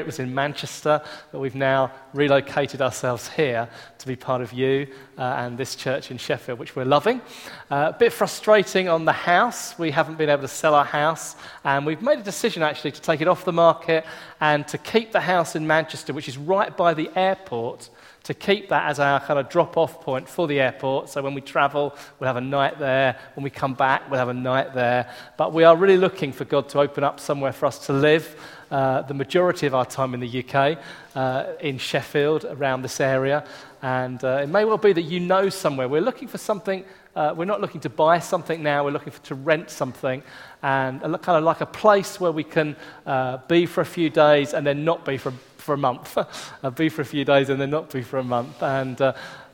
It was in Manchester, but we've now relocated ourselves here to be part of you uh, and this church in Sheffield, which we're loving. Uh, a bit frustrating on the house. We haven't been able to sell our house, and we've made a decision actually to take it off the market and to keep the house in Manchester, which is right by the airport, to keep that as our kind of drop off point for the airport. So when we travel, we'll have a night there. When we come back, we'll have a night there. But we are really looking for God to open up somewhere for us to live. Uh, the majority of our time in the UK, uh, in Sheffield, around this area. And uh, it may well be that you know somewhere. We're looking for something, uh, we're not looking to buy something now, we're looking for, to rent something. And kind of like a place where we can uh, be for a few days and then not be for, for a month. be for a few days and then not be for a month. And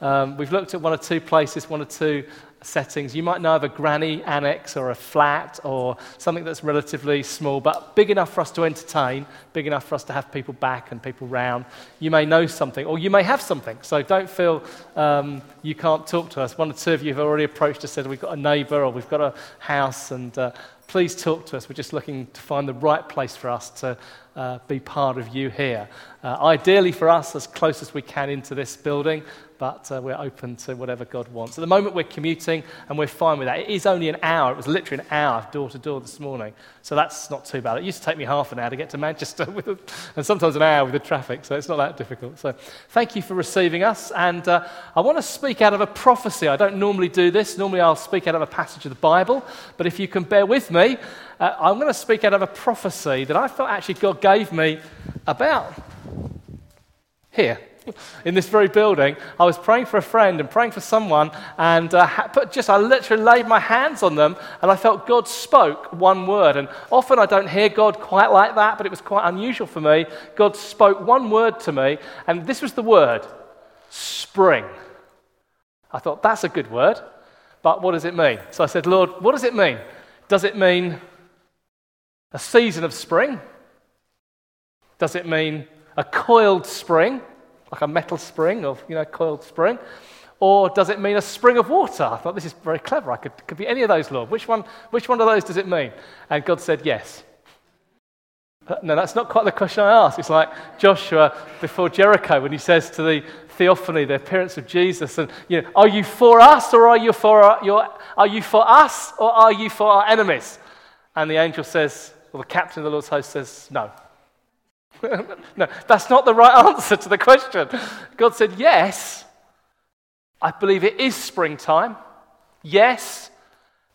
um, we've looked at one or two places, one or two settings. You might know of a granny annex or a flat or something that's relatively small, but big enough for us to entertain, big enough for us to have people back and people round. You may know something, or you may have something. So don't feel um, you can't talk to us. One or two of you have already approached us, said we've got a neighbour or we've got a house, and uh, please talk to us. We're just looking to find the right place for us to uh, be part of you here. Uh, ideally for us, as close as we can into this building, but uh, we're open to whatever God wants. At the moment, we're commuting and we're fine with that. It is only an hour. It was literally an hour door to door this morning. So that's not too bad. It used to take me half an hour to get to Manchester, a, and sometimes an hour with the traffic, so it's not that difficult. So thank you for receiving us. And uh, I want to speak out of a prophecy. I don't normally do this. Normally, I'll speak out of a passage of the Bible. But if you can bear with me, uh, I'm going to speak out of a prophecy that I felt actually God gave me about here in this very building, I was praying for a friend and praying for someone, and uh, just I literally laid my hands on them, and I felt God spoke one word. And often I don't hear God quite like that, but it was quite unusual for me. God spoke one word to me, and this was the word spring. I thought, that's a good word, but what does it mean? So I said, Lord, what does it mean? Does it mean a season of spring? Does it mean a coiled spring? Like a metal spring or, you know, coiled spring? Or does it mean a spring of water? I thought this is very clever. I could, could be any of those, Lord. Which one, which one of those does it mean? And God said, yes. No, that's not quite the question I asked. It's like Joshua before Jericho when he says to the theophany, the appearance of Jesus, and you know, are you for us or are you for our, your, are you for us or are you for our enemies? And the angel says, or the captain of the Lord's host says, no. no, that's not the right answer to the question. God said, Yes, I believe it is springtime. Yes,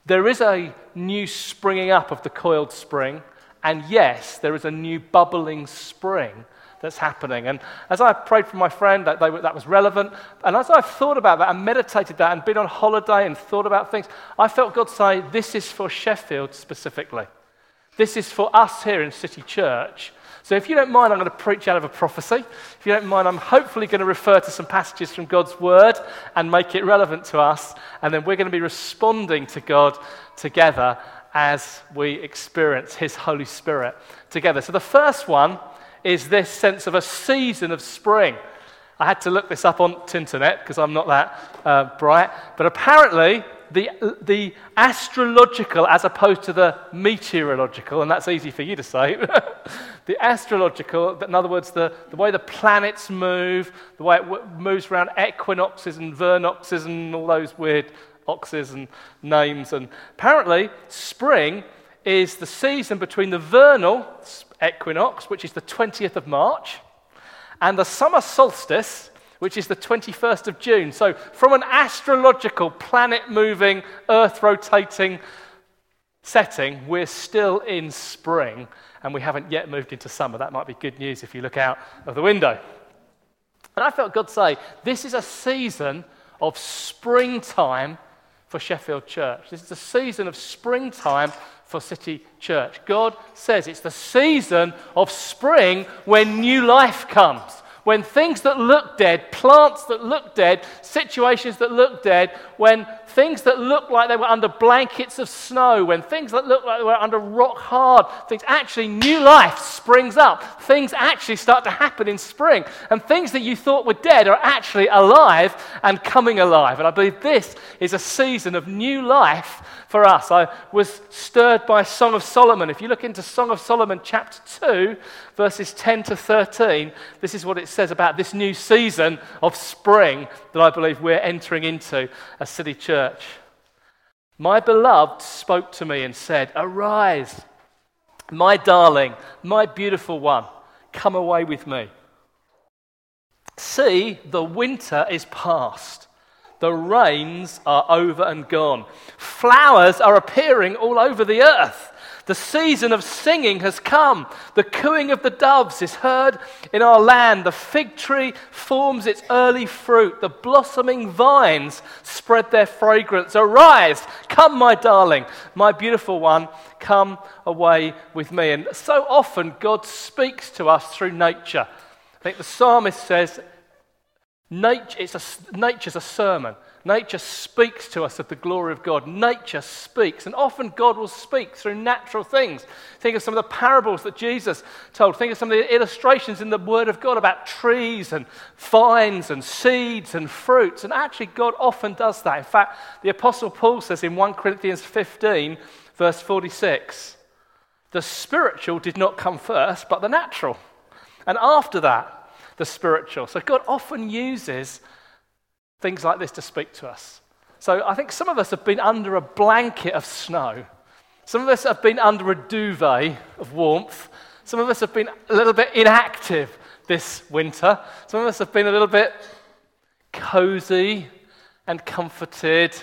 there is a new springing up of the coiled spring. And yes, there is a new bubbling spring that's happening. And as I prayed for my friend, that, they, that was relevant. And as I've thought about that and meditated that and been on holiday and thought about things, I felt God say, This is for Sheffield specifically. This is for us here in City Church. So, if you don't mind, I'm going to preach out of a prophecy. If you don't mind, I'm hopefully going to refer to some passages from God's Word and make it relevant to us. And then we're going to be responding to God together as we experience His Holy Spirit together. So, the first one is this sense of a season of spring. I had to look this up on the internet because I'm not that uh, bright. But apparently, the, the astrological as opposed to the meteorological, and that's easy for you to say. the astrological, in other words, the, the way the planets move, the way it w- moves around equinoxes and vernoxes and all those weird oxes and names. And apparently, spring is the season between the vernal equinox, which is the 20th of March, and the summer solstice, which is the 21st of June. So, from an astrological, planet moving, earth rotating setting, we're still in spring and we haven't yet moved into summer. That might be good news if you look out of the window. And I felt God say, This is a season of springtime for Sheffield Church. This is a season of springtime for City Church. God says it's the season of spring when new life comes When things that look dead, plants that look dead, situations that look dead, when things that look like they were under blankets of snow, when things that look like they were under rock hard, things actually, new life springs up. Things actually start to happen in spring. And things that you thought were dead are actually alive and coming alive. And I believe this is a season of new life for us. I was stirred by Song of Solomon. If you look into Song of Solomon, chapter 2, verses 10 to 13, this is what it says about this new season of spring that I believe we're entering into as City Church. My beloved spoke to me and said, Arise, my darling, my beautiful one, come away with me. See, the winter is past the rains are over and gone. Flowers are appearing all over the earth. The season of singing has come. The cooing of the doves is heard in our land. The fig tree forms its early fruit. The blossoming vines spread their fragrance. Arise, come, my darling, my beautiful one, come away with me. And so often God speaks to us through nature. I think the psalmist says, Nature, it's a, nature's a sermon. Nature speaks to us of the glory of God. Nature speaks, and often God will speak through natural things. Think of some of the parables that Jesus told. Think of some of the illustrations in the Word of God about trees and vines and seeds and fruits. And actually, God often does that. In fact, the Apostle Paul says in 1 Corinthians 15, verse 46, the spiritual did not come first, but the natural. And after that, the spiritual. So God often uses things like this to speak to us. So I think some of us have been under a blanket of snow. Some of us have been under a duvet of warmth. Some of us have been a little bit inactive this winter. Some of us have been a little bit cozy and comforted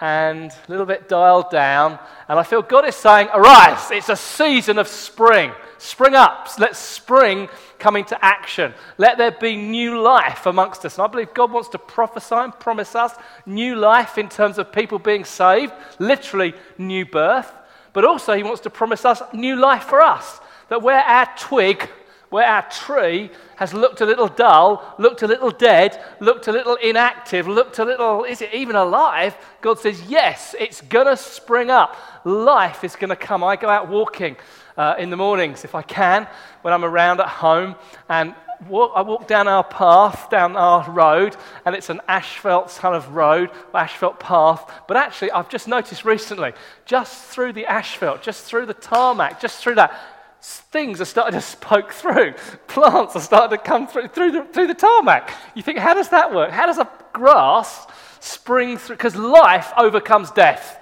and a little bit dialed down. And I feel God is saying, Arise, it's a season of spring. Spring up. Let spring come into action. Let there be new life amongst us. And I believe God wants to prophesy and promise us new life in terms of people being saved, literally new birth. But also, He wants to promise us new life for us. That where our twig, where our tree has looked a little dull, looked a little dead, looked a little inactive, looked a little, is it even alive? God says, yes, it's going to spring up. Life is going to come. I go out walking uh, in the mornings if I can when I'm around at home. And walk, I walk down our path, down our road, and it's an asphalt kind of road, asphalt path. But actually, I've just noticed recently, just through the asphalt, just through the tarmac, just through that, things are starting to poke through. Plants are starting to come through through the, through the tarmac. You think, how does that work? How does a grass spring through? Because life overcomes death.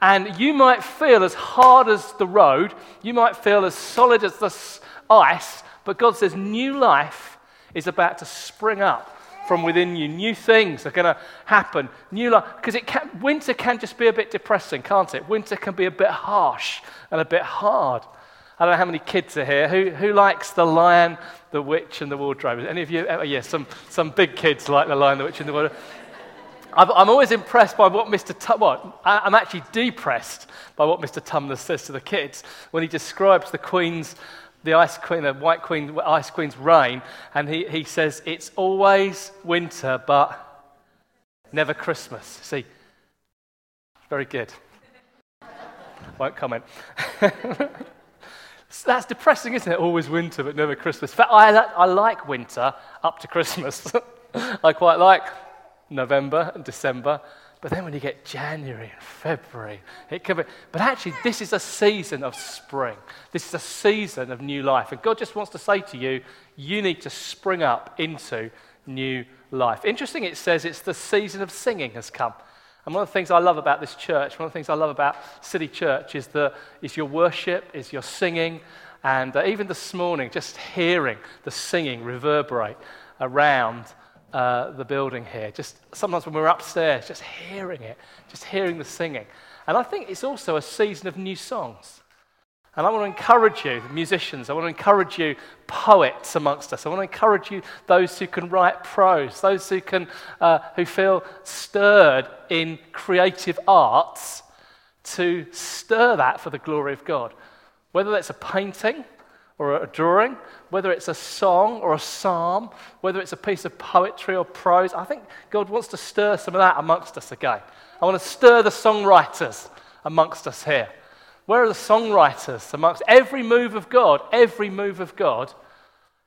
And you might feel as hard as the road, you might feel as solid as the ice, but God says new life is about to spring up from within you. New things are going to happen. New life, because it can, winter can just be a bit depressing, can't it? Winter can be a bit harsh and a bit hard. I don't know how many kids are here. Who, who likes The Lion, the Witch, and the Wardrobe? Any of you? Oh, yeah, some, some big kids like The Lion, the Witch, and the Wardrobe. I'm always impressed by what Mr. Tum- well, I'm actually depressed by what Mr. Tumnus says to the kids when he describes the Queen's, the Ice Queen, the White Queen, Ice Queen's reign, and he, he says it's always winter, but never Christmas. See, very good. Won't comment. That's depressing, isn't it? Always winter, but never Christmas. In fact, I, I like winter up to Christmas. I quite like November and December. But then when you get January and February, it can be. But actually, this is a season of spring. This is a season of new life. And God just wants to say to you, you need to spring up into new life. Interesting, it says it's the season of singing has come. And one of the things I love about this church, one of the things I love about City Church is, the, is your worship, is your singing. And uh, even this morning, just hearing the singing reverberate around uh, the building here. Just sometimes when we're upstairs, just hearing it, just hearing the singing. And I think it's also a season of new songs. And I want to encourage you, musicians, I want to encourage you, poets amongst us. I want to encourage you, those who can write prose, those who, can, uh, who feel stirred in creative arts, to stir that for the glory of God. Whether that's a painting, or a drawing, whether it's a song or a psalm, whether it's a piece of poetry or prose, I think God wants to stir some of that amongst us again. I want to stir the songwriters amongst us here. Where are the songwriters amongst every move of God? Every move of God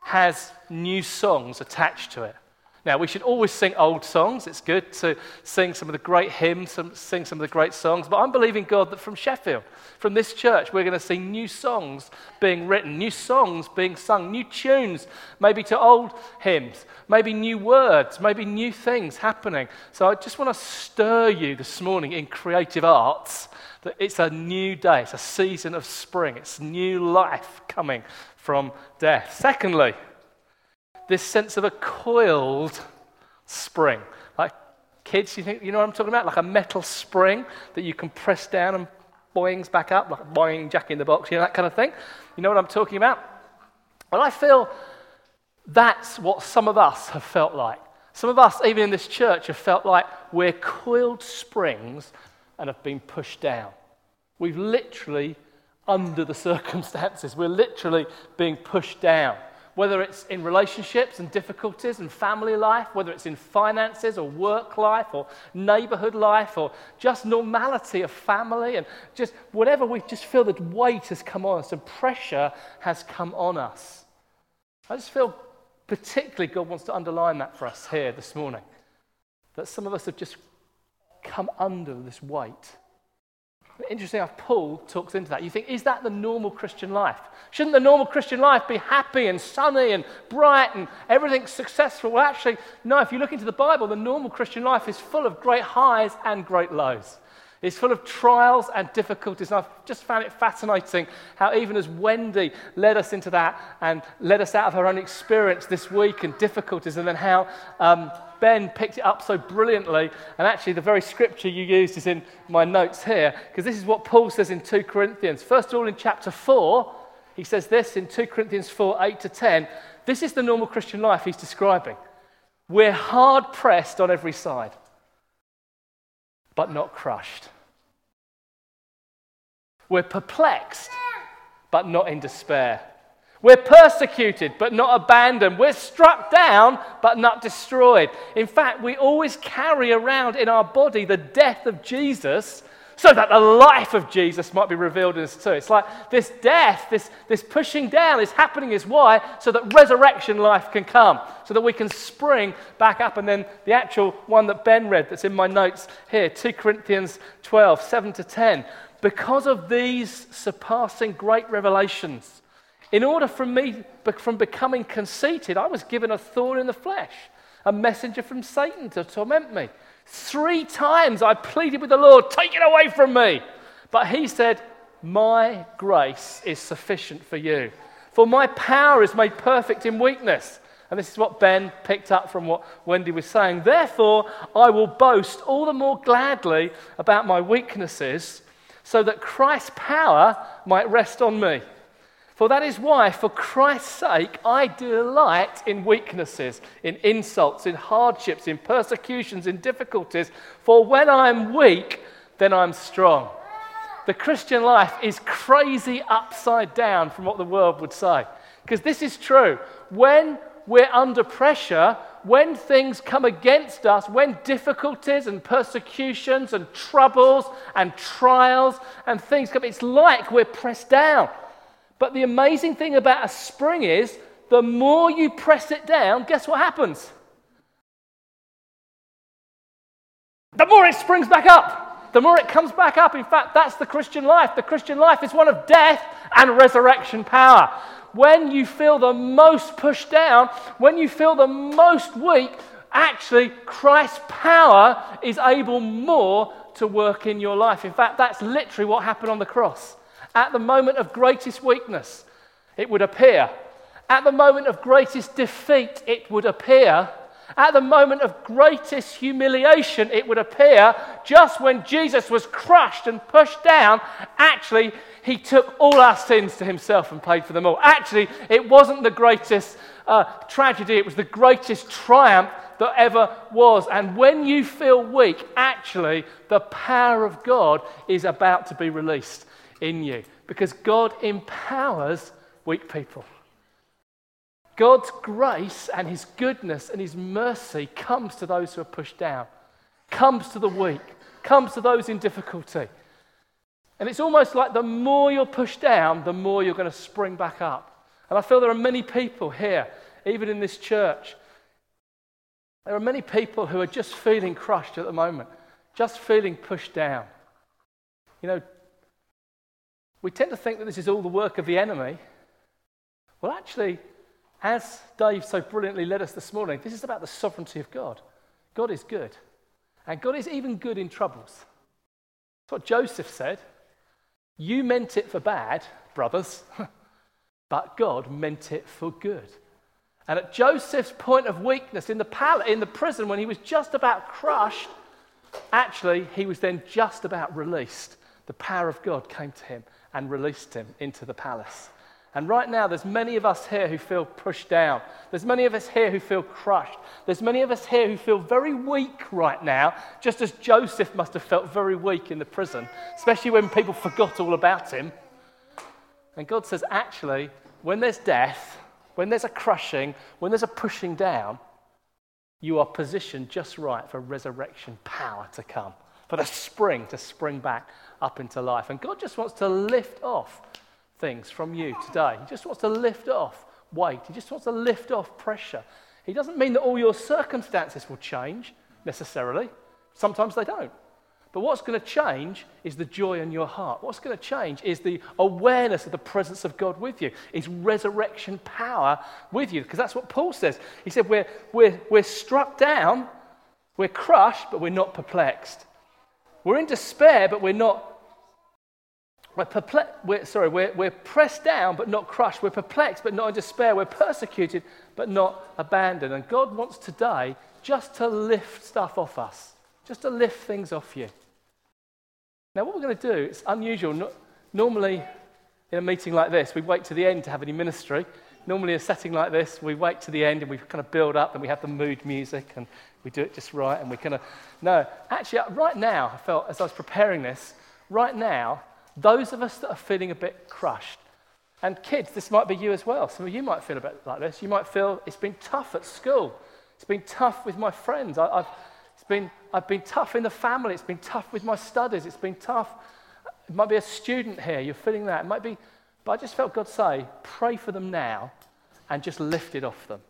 has new songs attached to it. Now, we should always sing old songs. It's good to sing some of the great hymns, some, sing some of the great songs. But I'm believing God that from Sheffield, from this church, we're going to see new songs being written, new songs being sung, new tunes, maybe to old hymns, maybe new words, maybe new things happening. So I just want to stir you this morning in creative arts that it's a new day, it's a season of spring, it's new life coming from death. Secondly, this sense of a coiled spring. Like kids, you, think, you know what I'm talking about? Like a metal spring that you can press down and boings back up, like boing, jack in the box, you know, that kind of thing. You know what I'm talking about? Well, I feel that's what some of us have felt like. Some of us, even in this church, have felt like we're coiled springs and have been pushed down. We've literally, under the circumstances, we're literally being pushed down whether it's in relationships and difficulties and family life, whether it's in finances or work life or neighborhood life or just normality of family and just whatever we just feel that weight has come on us and pressure has come on us. I just feel particularly God wants to underline that for us here this morning. That some of us have just come under this weight interesting how Paul talks into that. You think, is that the normal Christian life? Shouldn't the normal Christian life be happy and sunny and bright and everything successful? Well, actually, no. If you look into the Bible, the normal Christian life is full of great highs and great lows. It's full of trials and difficulties. And I've just found it fascinating how, even as Wendy led us into that and led us out of her own experience this week and difficulties, and then how um, Ben picked it up so brilliantly. And actually, the very scripture you used is in my notes here, because this is what Paul says in 2 Corinthians. First of all, in chapter 4, he says this in 2 Corinthians 4 8 to 10. This is the normal Christian life he's describing. We're hard pressed on every side but not crushed. We're perplexed, but not in despair. We're persecuted, but not abandoned. We're struck down, but not destroyed. In fact, we always carry around in our body the death of Jesus so that the life of Jesus might be revealed in us too. It's like this death, this, this pushing down is happening is why, so that resurrection life can come, so that we can spring back up. And then the actual one that Ben read that's in my notes here 2 Corinthians 12, 7 to 10. Because of these surpassing great revelations, in order for me from becoming conceited, I was given a thorn in the flesh, a messenger from Satan to torment me. Three times I pleaded with the Lord, take it away from me. But he said, My grace is sufficient for you. For my power is made perfect in weakness. And this is what Ben picked up from what Wendy was saying. Therefore, I will boast all the more gladly about my weaknesses, so that Christ's power might rest on me. For that is why, for Christ's sake, I delight in weaknesses, in insults, in hardships, in persecutions, in difficulties. For when I'm weak, then I'm strong. The Christian life is crazy upside down from what the world would say. Because this is true. When we're under pressure, when things come against us, when difficulties and persecutions and troubles and trials and things come, it's like we're pressed down. But the amazing thing about a spring is the more you press it down, guess what happens? The more it springs back up. The more it comes back up. In fact, that's the Christian life. The Christian life is one of death and resurrection power. When you feel the most pushed down, when you feel the most weak, actually, Christ's power is able more to work in your life. In fact, that's literally what happened on the cross. At the moment of greatest weakness, it would appear. At the moment of greatest defeat, it would appear. At the moment of greatest humiliation, it would appear, just when Jesus was crushed and pushed down, actually, he took all our sins to himself and paid for them all. Actually, it wasn't the greatest uh, tragedy, it was the greatest triumph that ever was. And when you feel weak, actually, the power of God is about to be released in you because God empowers weak people. God's grace and his goodness and his mercy comes to those who are pushed down, comes to the weak, comes to those in difficulty. And it's almost like the more you're pushed down, the more you're going to spring back up. And I feel there are many people here, even in this church. There are many people who are just feeling crushed at the moment, just feeling pushed down. You know, we tend to think that this is all the work of the enemy. Well, actually, as Dave so brilliantly led us this morning, this is about the sovereignty of God. God is good. And God is even good in troubles. That's what Joseph said. You meant it for bad, brothers, but God meant it for good. And at Joseph's point of weakness in the, palace, in the prison, when he was just about crushed, actually, he was then just about released. The power of God came to him and released him into the palace. And right now, there's many of us here who feel pushed down. There's many of us here who feel crushed. There's many of us here who feel very weak right now, just as Joseph must have felt very weak in the prison, especially when people forgot all about him. And God says, actually, when there's death, when there's a crushing, when there's a pushing down, you are positioned just right for resurrection power to come, for the spring to spring back up into life. And God just wants to lift off things from you today. He just wants to lift off weight, He just wants to lift off pressure. He doesn't mean that all your circumstances will change necessarily, sometimes they don't. But what's going to change is the joy in your heart. What's going to change is the awareness of the presence of God with you, is resurrection power with you. Because that's what Paul says. He said, we're, we're, we're struck down, we're crushed, but we're not perplexed. We're in despair, but we're not we're, perple- we're sorry, we're, we're pressed down but not crushed. We're perplexed but not in despair. We're persecuted but not abandoned. And God wants today just to lift stuff off us, just to lift things off you. Now, what we're going to do, it's unusual. No, normally, in a meeting like this, we wait to the end to have any ministry. Normally, a setting like this, we wait to the end and we kind of build up and we have the mood music and we do it just right and we kind of. No, actually, uh, right now, I felt as I was preparing this, right now, those of us that are feeling a bit crushed, and kids, this might be you as well. Some of you might feel a bit like this. You might feel it's been tough at school. It's been tough with my friends. I, have it's been, I've been tough in the family. It's been tough with my studies. It's been tough. It might be a student here. You're feeling that. It might be, but I just felt God say, pray for them now and just lift it off them.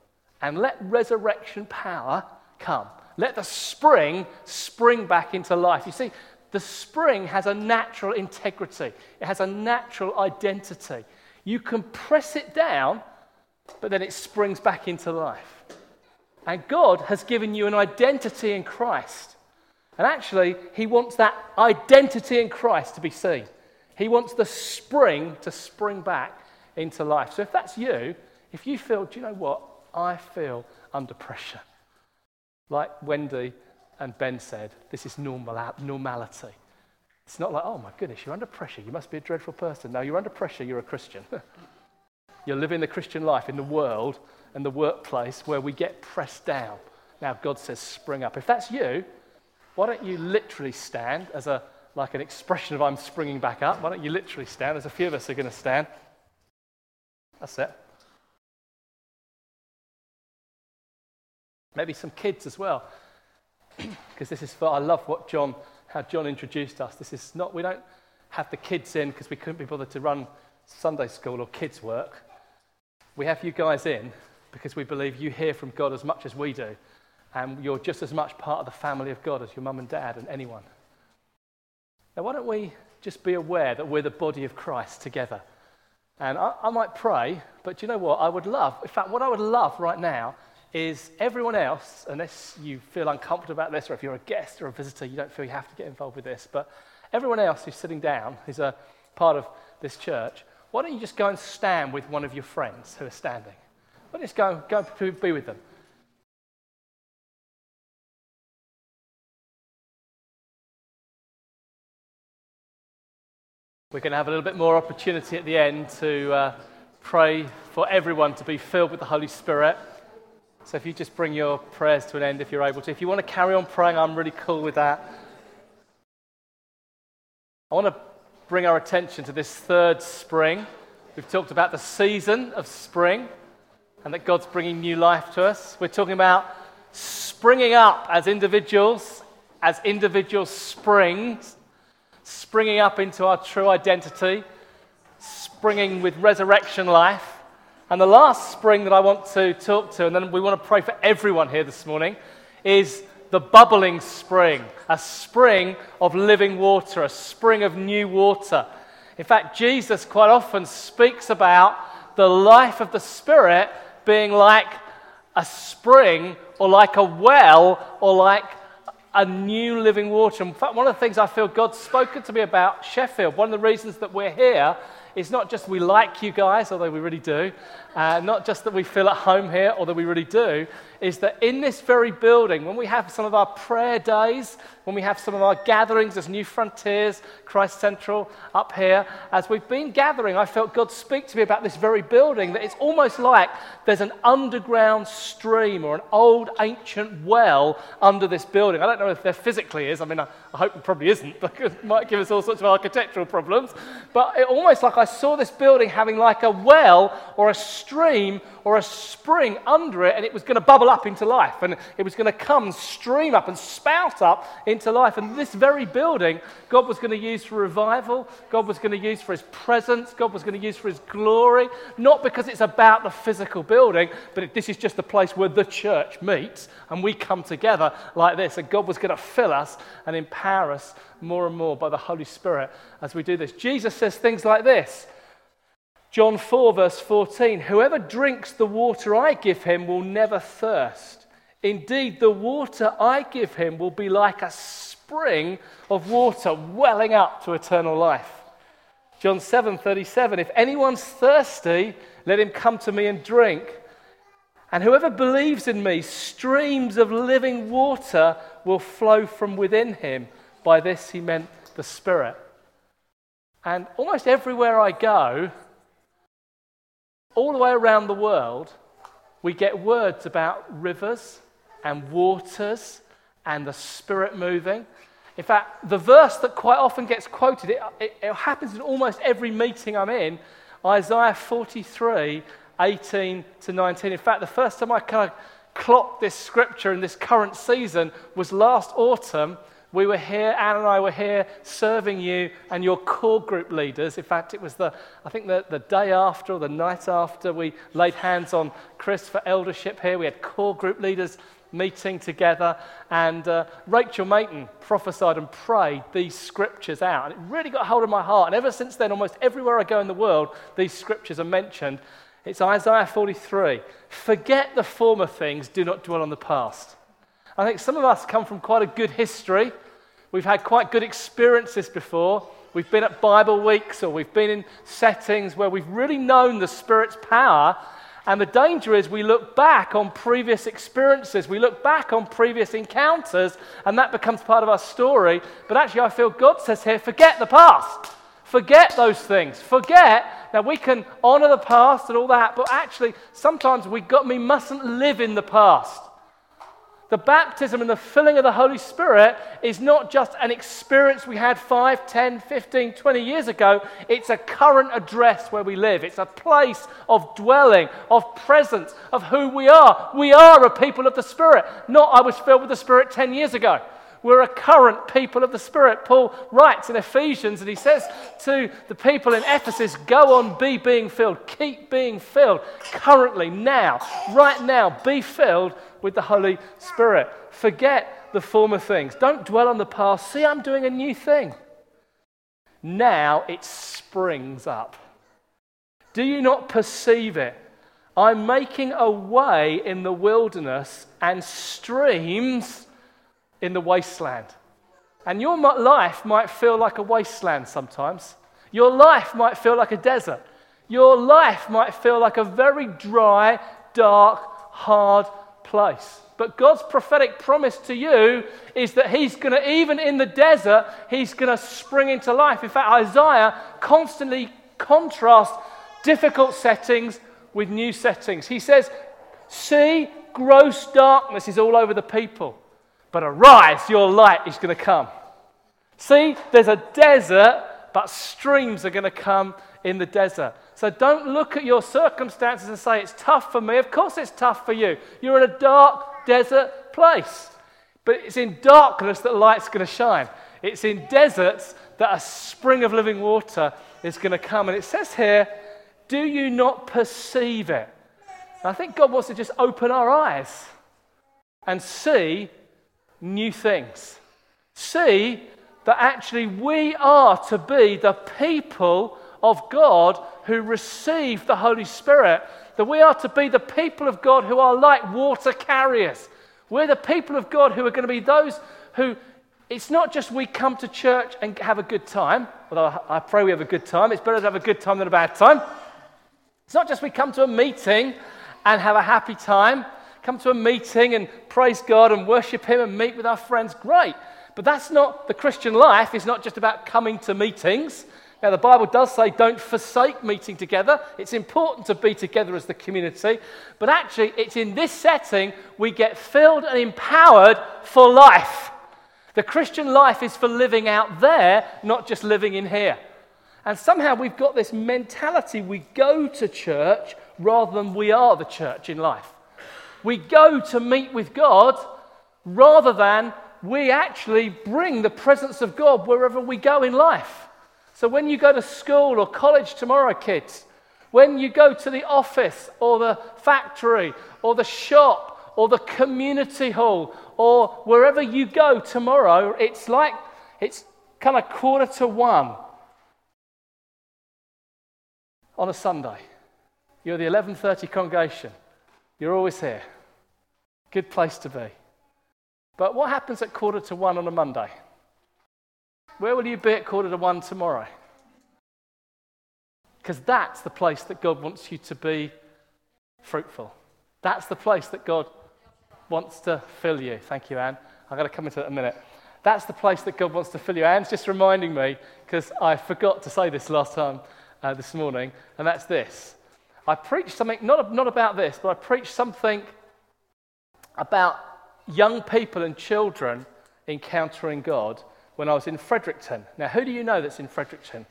And let resurrection power come. Let the spring spring back into life. You see, the spring has a natural integrity, it has a natural identity. You can press it down, but then it springs back into life. And God has given you an identity in Christ. And actually, He wants that identity in Christ to be seen. He wants the spring to spring back into life. So if that's you, if you feel, do you know what? I feel under pressure. Like Wendy and Ben said, this is normal, normality. It's not like, oh my goodness, you're under pressure. You must be a dreadful person. No, you're under pressure. You're a Christian. you're living the Christian life in the world and the workplace where we get pressed down. Now, God says, spring up. If that's you, why don't you literally stand as a like an expression of I'm springing back up? Why don't you literally stand? There's a few of us are going to stand. That's it. Maybe some kids as well because this is for, I love what John, how John introduced us. This is not, we don't have the kids in because we couldn't be bothered to run Sunday school or kids' work. We have you guys in because we believe you hear from God as much as we do. And you're just as much part of the family of God as your mum and dad and anyone. Now, why don't we just be aware that we're the body of Christ together? And I, I might pray, but you know what? I would love, in fact, what I would love right now is everyone else, unless you feel uncomfortable about this, or if you're a guest or a visitor, you don't feel you have to get involved with this, but everyone else who's sitting down, who's a part of this church, why don't you just go and stand with one of your friends who are standing? Why don't you just go, go and be with them? We're going to have a little bit more opportunity at the end to uh, pray for everyone to be filled with the Holy Spirit. So if you just bring your prayers to an end if you're able to. If you want to carry on praying, I'm really cool with that. I want to bring our attention to this third spring We've talked about the season of spring and that God's bringing new life to us. We're talking about springing up as individuals, as individual springs, springing up into our true identity, springing with resurrection life. And the last spring that I want to talk to, and then we want to pray for everyone here this morning, is the bubbling spring, a spring of living water, a spring of new water. In fact, Jesus quite often speaks about the life of the Spirit being like a spring or like a well or like a new living water. In fact, one of the things I feel God's spoken to me about Sheffield, one of the reasons that we're here is not just we like you guys, although we really do, uh, not just that we feel at home here, although we really do, is that in this very building, when we have some of our prayer days, when we have some of our gatherings as New Frontiers, Christ Central up here, as we've been gathering, I felt God speak to me about this very building that it's almost like there's an underground stream or an old ancient well under this building. I don't know if there physically is. I mean, I, I hope it probably isn't because it might give us all sorts of architectural problems. But it almost like I saw this building having like a well or a stream or a spring under it, and it was going to bubble up into life. And it was going to come, stream up, and spout up into life. And this very building, God was going to use for revival, God was going to use for his presence, God was going to use for his glory. Not because it's about the physical building, but this is just the place where the church meets and we come together like this. And God was going to fill us and empower us more and more by the Holy Spirit as we do this. Jesus says things like this. John 4, verse 14 Whoever drinks the water I give him will never thirst. Indeed, the water I give him will be like a spring of water welling up to eternal life. John 7, 37 If anyone's thirsty, let him come to me and drink. And whoever believes in me, streams of living water will flow from within him. By this he meant the Spirit. And almost everywhere I go, all the way around the world, we get words about rivers and waters and the Spirit moving. In fact, the verse that quite often gets quoted, it, it, it, happens in almost every meeting I'm in, Isaiah 43, 18 to 19. In fact, the first time I kind of clocked this scripture in this current season was last autumn we were here, Anne and I were here serving you and your core group leaders. In fact, it was the, I think the, the day after or the night after we laid hands on Chris for eldership here. We had core group leaders meeting together, and uh, Rachel Mayton prophesied and prayed these scriptures out. And it really got hold of my heart. And ever since then, almost everywhere I go in the world, these scriptures are mentioned. It's Isaiah 43. Forget the former things, do not dwell on the past. I think some of us come from quite a good history. We've had quite good experiences before. We've been at Bible weeks or we've been in settings where we've really known the Spirit's power. And the danger is we look back on previous experiences, we look back on previous encounters, and that becomes part of our story. But actually, I feel God says here forget the past. Forget those things. Forget. Now, we can honor the past and all that, but actually, sometimes we, got, we mustn't live in the past. The baptism and the filling of the Holy Spirit is not just an experience we had 5, 10, 15, 20 years ago. It's a current address where we live. It's a place of dwelling, of presence, of who we are. We are a people of the Spirit, not I was filled with the Spirit 10 years ago. We're a current people of the Spirit. Paul writes in Ephesians, and he says to the people in Ephesus, Go on, be being filled. Keep being filled. Currently, now, right now, be filled with the Holy Spirit. Forget the former things. Don't dwell on the past. See, I'm doing a new thing. Now it springs up. Do you not perceive it? I'm making a way in the wilderness and streams in the wasteland. And your life might feel like a wasteland sometimes. Your life might feel like a desert. Your life might feel like a very dry, dark, hard place. But God's prophetic promise to you is that He's going to, even in the desert, He's going to spring into life. In fact, Isaiah constantly contrasts difficult settings with new settings. He says, See, gross darkness is all over the people. But arise, your light is going to come. See, there's a desert, but streams are going to come in the desert. So don't look at your circumstances and say, it's tough for me. Of course, it's tough for you. You're in a dark desert place. But it's in darkness that light's going to shine. It's in deserts that a spring of living water is going to come. And it says here, do you not perceive it? And I think God wants to just open our eyes and see new things. See that actually we are to be the people of God who receive the Holy Spirit. That we are to be the people of God who are like water carriers. We're the people of God who are going to be those who, it's not just we come to church and have a good time, although I pray we have a good time. It's better to have a good time than a bad time. It's not just we come to a meeting and have a happy time, come to a meeting and praise God and worship Him and meet with our friends. Great. But that's not the Christian life, It's not just about coming to meetings. Now, the Bible does say don't forsake meeting together. It's important to be together as the community. But actually, it's in this setting we get filled and empowered for life. The Christian life is for living out there, not just living in here. And somehow we've got this mentality we go to church rather than we are the church in life. We go to meet with God rather than we actually bring the presence of God wherever we go in life. So when you go to school or college tomorrow, kids, when you go to the office or the factory or the shop or the community hall or wherever you go tomorrow, it's like it's kind of quarter to one on a Sunday. You're the 11:30 congregation. You're always here. Good place to be. But what happens at quarter to one on a Monday? Where will you be at quarter to one tomorrow? Because that's the place that God wants you to be fruitful. That's the place that God wants to fill you. Thank you, Anne. I'm going to come into that in a minute. That's the place that God wants to fill you. Anne's just reminding me, because I forgot to say this last time uh, this morning, and that's this. I preached something, not, not about this, but I preached something about young people and children encountering God when I was in Fredericton. Now, who do you know that's in Fredericton?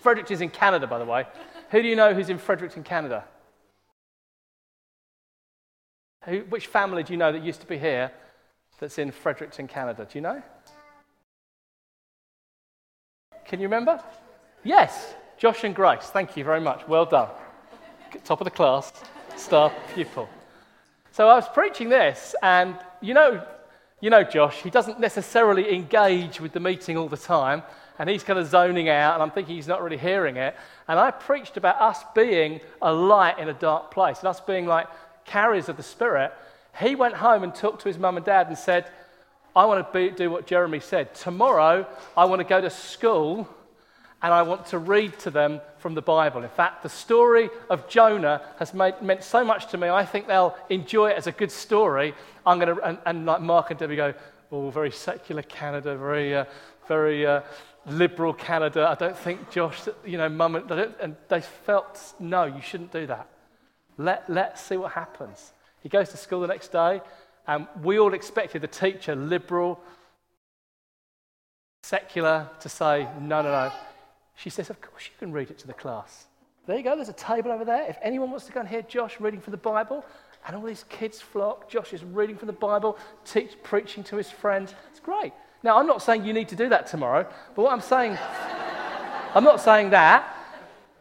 Fredericton is in Canada, by the way. Who do you know who's in Fredericton, Canada? Who, which family do you know that used to be here that's in Fredericton, Canada? Do you know? Can you remember? Yes, Josh and Grace. Thank you very much. Well done. Top of the class, star pupil. So I was preaching this, and you know, you know, Josh, he doesn't necessarily engage with the meeting all the time, and he's kind of zoning out, and I'm thinking he's not really hearing it. And I preached about us being a light in a dark place, and us being like carriers of the Spirit. He went home and talked to his mum and dad and said, I want to be, do what Jeremy said. Tomorrow, I want to go to school and I want to read to them from the Bible. In fact, the story of Jonah has made, meant so much to me. I think they'll enjoy it as a good story. I'm going to, and, and like Mark and Debbie go, oh, very secular Canada, very, uh, very uh, liberal Canada. I don't think Josh, you know, mum, and, and they felt, no, you shouldn't do that. Let, let's see what happens. He goes to school the next day, and we all expected the teacher, liberal, secular, to say, no, no, no. She says, Of course, you can read it to the class. There you go, there's a table over there. If anyone wants to go and hear Josh reading from the Bible, and all these kids flock, Josh is reading from the Bible, teach, preaching to his friends. It's great. Now, I'm not saying you need to do that tomorrow, but what I'm saying, I'm not saying that.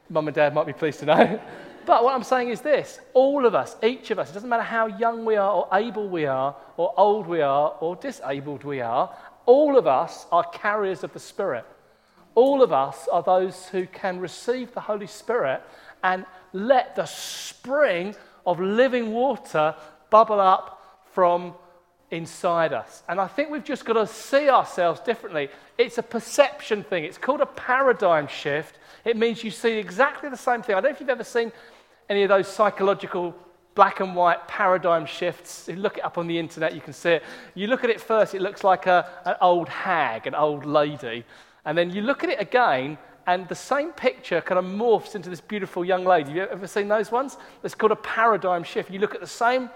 Mum and dad might be pleased to know. But what I'm saying is this all of us, each of us, it doesn't matter how young we are, or able we are, or old we are, or disabled we are, all of us are carriers of the Spirit. All of us are those who can receive the Holy Spirit and let the spring of living water bubble up from inside us. And I think we've just got to see ourselves differently. It's a perception thing, it's called a paradigm shift. It means you see exactly the same thing. I don't know if you've ever seen any of those psychological black and white paradigm shifts. You look it up on the internet, you can see it. You look at it first, it looks like a, an old hag, an old lady. And then you look at it again, and the same picture kind of morphs into this beautiful young lady. Have you ever seen those ones? It's called a paradigm shift. You look at the same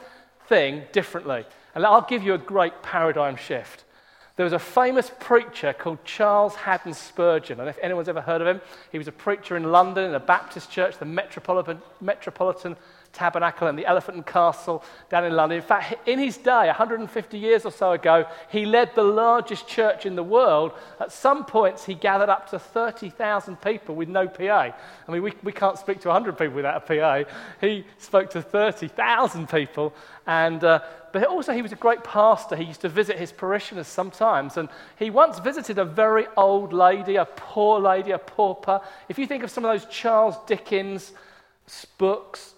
thing differently. And I'll give you a great paradigm shift. There was a famous preacher called Charles Haddon Spurgeon. And if anyone's ever heard of him, he was a preacher in London in a Baptist church, the Metropolitan, Metropolitan Tabernacle and the Elephant and Castle down in London. In fact, in his day, 150 years or so ago, he led the largest church in the world. At some points, he gathered up to 30,000 people with no PA. I mean, we, we can't speak to 100 people without a PA. He spoke to 30,000 people. And, uh, but also, he was a great pastor. He used to visit his parishioners sometimes. And he once visited a very old lady, a poor lady, a pauper. If you think of some of those Charles Dickens books,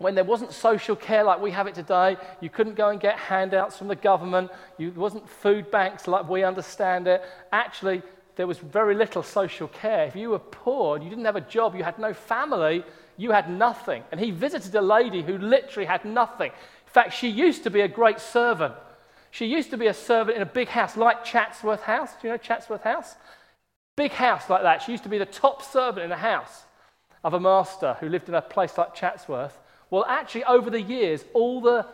when there wasn't social care like we have it today, you couldn't go and get handouts from the government, there wasn't food banks like we understand it. Actually, there was very little social care. If you were poor, you didn't have a job, you had no family, you had nothing. And he visited a lady who literally had nothing. In fact, she used to be a great servant. She used to be a servant in a big house like Chatsworth House. Do you know Chatsworth House? Big house like that. She used to be the top servant in the house of a master who lived in a place like Chatsworth. Well, actually, over the years, all the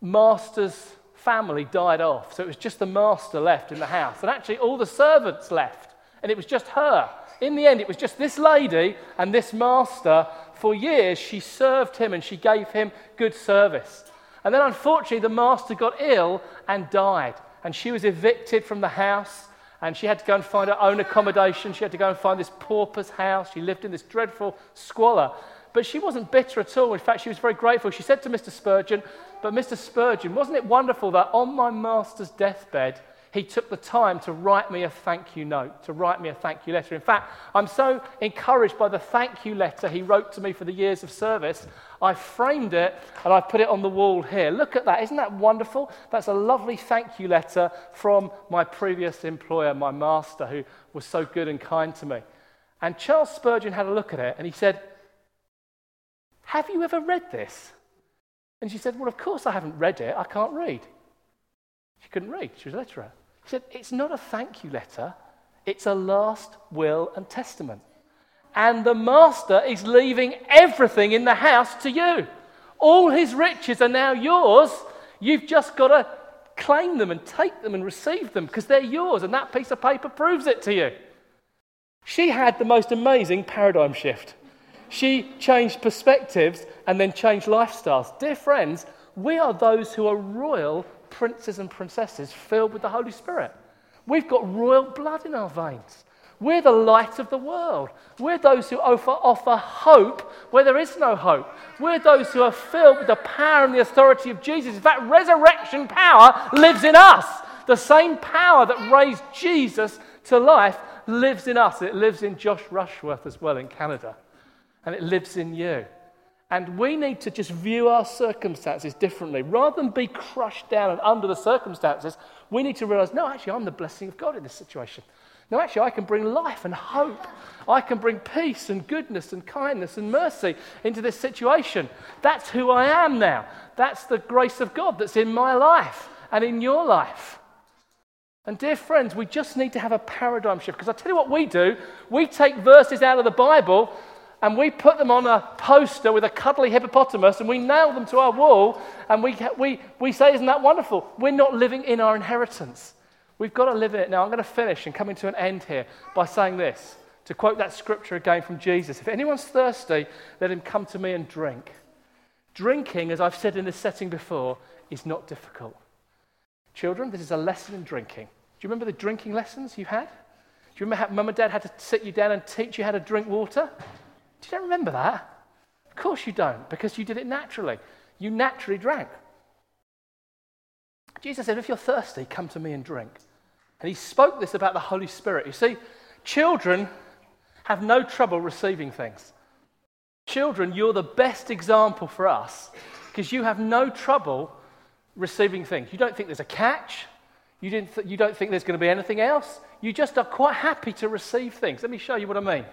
master's family died off. So it was just the master left in the house. And actually, all the servants left. And it was just her. In the end, it was just this lady and this master. For years, she served him and she gave him good service. And then, unfortunately, the master got ill and died. And she was evicted from the house. And she had to go and find her own accommodation. She had to go and find this pauper's house. She lived in this dreadful squalor. But she wasn't bitter at all. In fact, she was very grateful. She said to Mr. Spurgeon, But Mr. Spurgeon, wasn't it wonderful that on my master's deathbed, he took the time to write me a thank you note, to write me a thank you letter. In fact, I'm so encouraged by the thank you letter he wrote to me for the years of service. I framed it and I put it on the wall here. Look at that. Isn't that wonderful? That's a lovely thank you letter from my previous employer, my master, who was so good and kind to me. And Charles Spurgeon had a look at it and he said, have you ever read this? And she said, Well, of course I haven't read it. I can't read. She couldn't read. She was a letterer. He said, It's not a thank you letter, it's a last will and testament. And the master is leaving everything in the house to you. All his riches are now yours. You've just got to claim them and take them and receive them because they're yours. And that piece of paper proves it to you. She had the most amazing paradigm shift. She changed perspectives and then changed lifestyles. Dear friends, we are those who are royal princes and princesses filled with the Holy Spirit. We've got royal blood in our veins. We're the light of the world. We're those who offer, offer hope where there is no hope. We're those who are filled with the power and the authority of Jesus. Fact, resurrection power lives in us. The same power that raised Jesus to life lives in us. It lives in Josh Rushworth as well in Canada and it lives in you. And we need to just view our circumstances differently. Rather than be crushed down and under the circumstances, we need to realize no, actually, I'm the blessing of God in this situation. No, actually, I can bring life and hope. I can bring peace and goodness and kindness and mercy into this situation. That's who I am now. That's the grace of God that's in my life and in your life. And, dear friends, we just need to have a paradigm shift. Because I tell you what we do we take verses out of the Bible and we put them on a poster with a cuddly hippopotamus and we nail them to our wall and we, we, we say, Isn't that wonderful? We're not living in our inheritance. We've got to live it. Now, I'm going to finish and coming to an end here by saying this to quote that scripture again from Jesus If anyone's thirsty, let him come to me and drink. Drinking, as I've said in this setting before, is not difficult. Children, this is a lesson in drinking. Do you remember the drinking lessons you had? Do you remember how mum and dad had to sit you down and teach you how to drink water? You don't remember that? Of course you don't, because you did it naturally. You naturally drank. Jesus said, If you're thirsty, come to me and drink. And he spoke this about the Holy Spirit. You see, children have no trouble receiving things. Children, you're the best example for us because you have no trouble receiving things. You don't think there's a catch. You, didn't th- you don't think there's going to be anything else. You just are quite happy to receive things. Let me show you what I mean.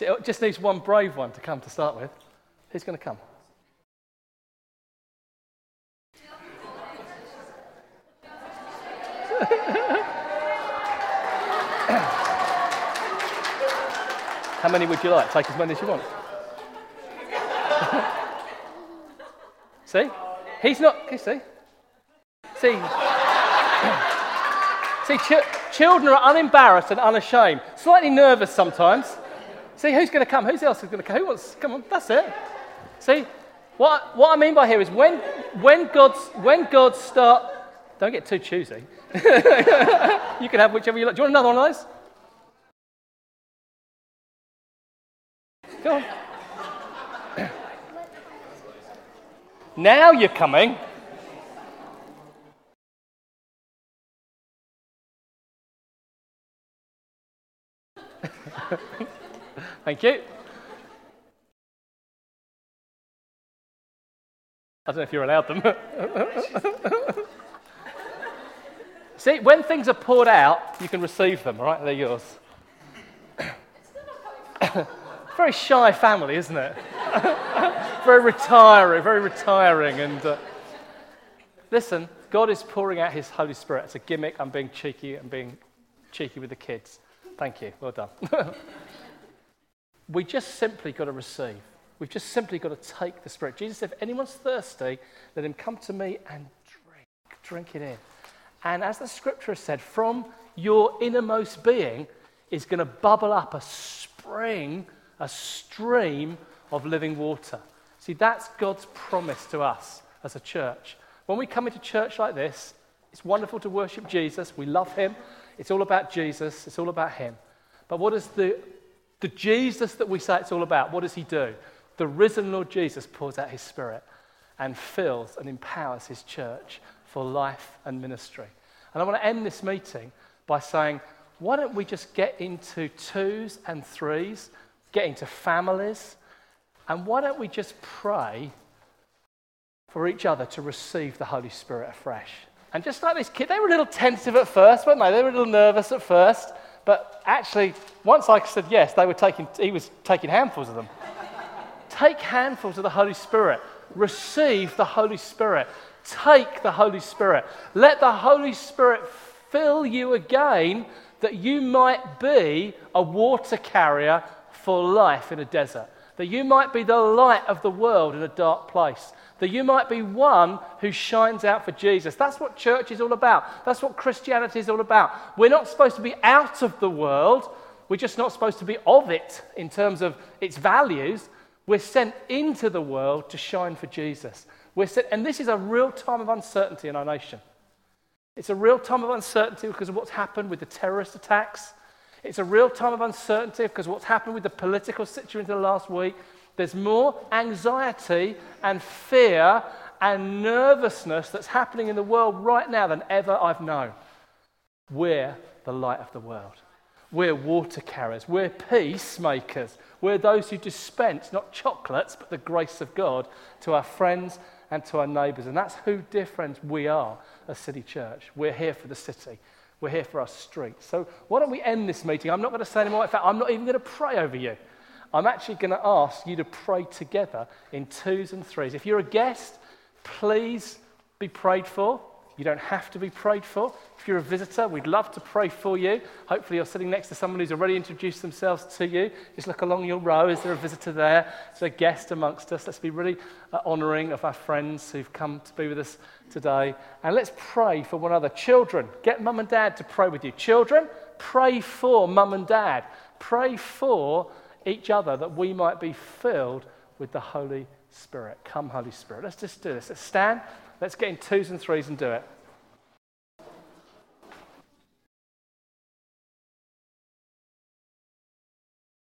So it just needs one brave one to come to start with. Who's going to come? How many would you like? Take as many as you want. see? He's not. You see? See? see, ch- children are unembarrassed and unashamed, slightly nervous sometimes. See, who's going to come? Who's else is going to come? Who wants? Come on, that's it. See, what, what I mean by here is when, when, God's, when God start, don't get too choosy. you can have whichever you like. Do you want another one of those? Go on. now you're coming. Thank you. I don't know if you're allowed them. See, when things are poured out, you can receive them, right? They're yours. very shy family, isn't it? very retiring, very retiring. And uh, listen, God is pouring out His Holy Spirit. It's a gimmick. I'm being cheeky. I'm being cheeky with the kids. Thank you. Well done. we just simply got to receive. We've just simply got to take the Spirit. Jesus said, if anyone's thirsty, let him come to me and drink. Drink it in. And as the scripture has said, from your innermost being is going to bubble up a spring, a stream of living water. See, that's God's promise to us as a church. When we come into church like this, it's wonderful to worship Jesus. We love him. It's all about Jesus, it's all about him. But what is the, the Jesus that we say it's all about? What does he do? The risen Lord Jesus pours out his spirit and fills and empowers his church for life and ministry. And I want to end this meeting by saying, why don't we just get into twos and threes, get into families, and why don't we just pray for each other to receive the Holy Spirit afresh? And just like this kid, they were a little tentative at first, weren't they? They were a little nervous at first. But actually, once I said yes, they were taking, he was taking handfuls of them. Take handfuls of the Holy Spirit. Receive the Holy Spirit. Take the Holy Spirit. Let the Holy Spirit fill you again that you might be a water carrier for life in a desert. That you might be the light of the world in a dark place. That you might be one who shines out for Jesus. That's what church is all about. That's what Christianity is all about. We're not supposed to be out of the world. We're just not supposed to be of it in terms of its values. We're sent into the world to shine for Jesus. We're sent, and this is a real time of uncertainty in our nation. It's a real time of uncertainty because of what's happened with the terrorist attacks. It's a real time of uncertainty because what's happened with the political situation in the last week. There's more anxiety and fear and nervousness that's happening in the world right now than ever I've known. We're the light of the world. We're water carriers. We're peacemakers. We're those who dispense not chocolates, but the grace of God to our friends and to our neighbours. And that's who, dear friends, we are a City Church. We're here for the city. We're here for our streets. So why don't we end this meeting? I'm not going to say anymore. In fact, I'm not even going to pray over you. I'm actually going to ask you to pray together in twos and threes. If you're a guest, please be prayed for. You don't have to be prayed for. If you're a visitor, we'd love to pray for you. Hopefully, you're sitting next to someone who's already introduced themselves to you. Just look along your row. Is there a visitor there? Is there a guest amongst us? Let's be really uh, honouring of our friends who've come to be with us today. And let's pray for one another. Children, get mum and dad to pray with you. Children, pray for mum and dad. Pray for each other that we might be filled with the Holy Spirit. Come, Holy Spirit. Let's just do this. Let's stand. Let's get in twos and threes and do it.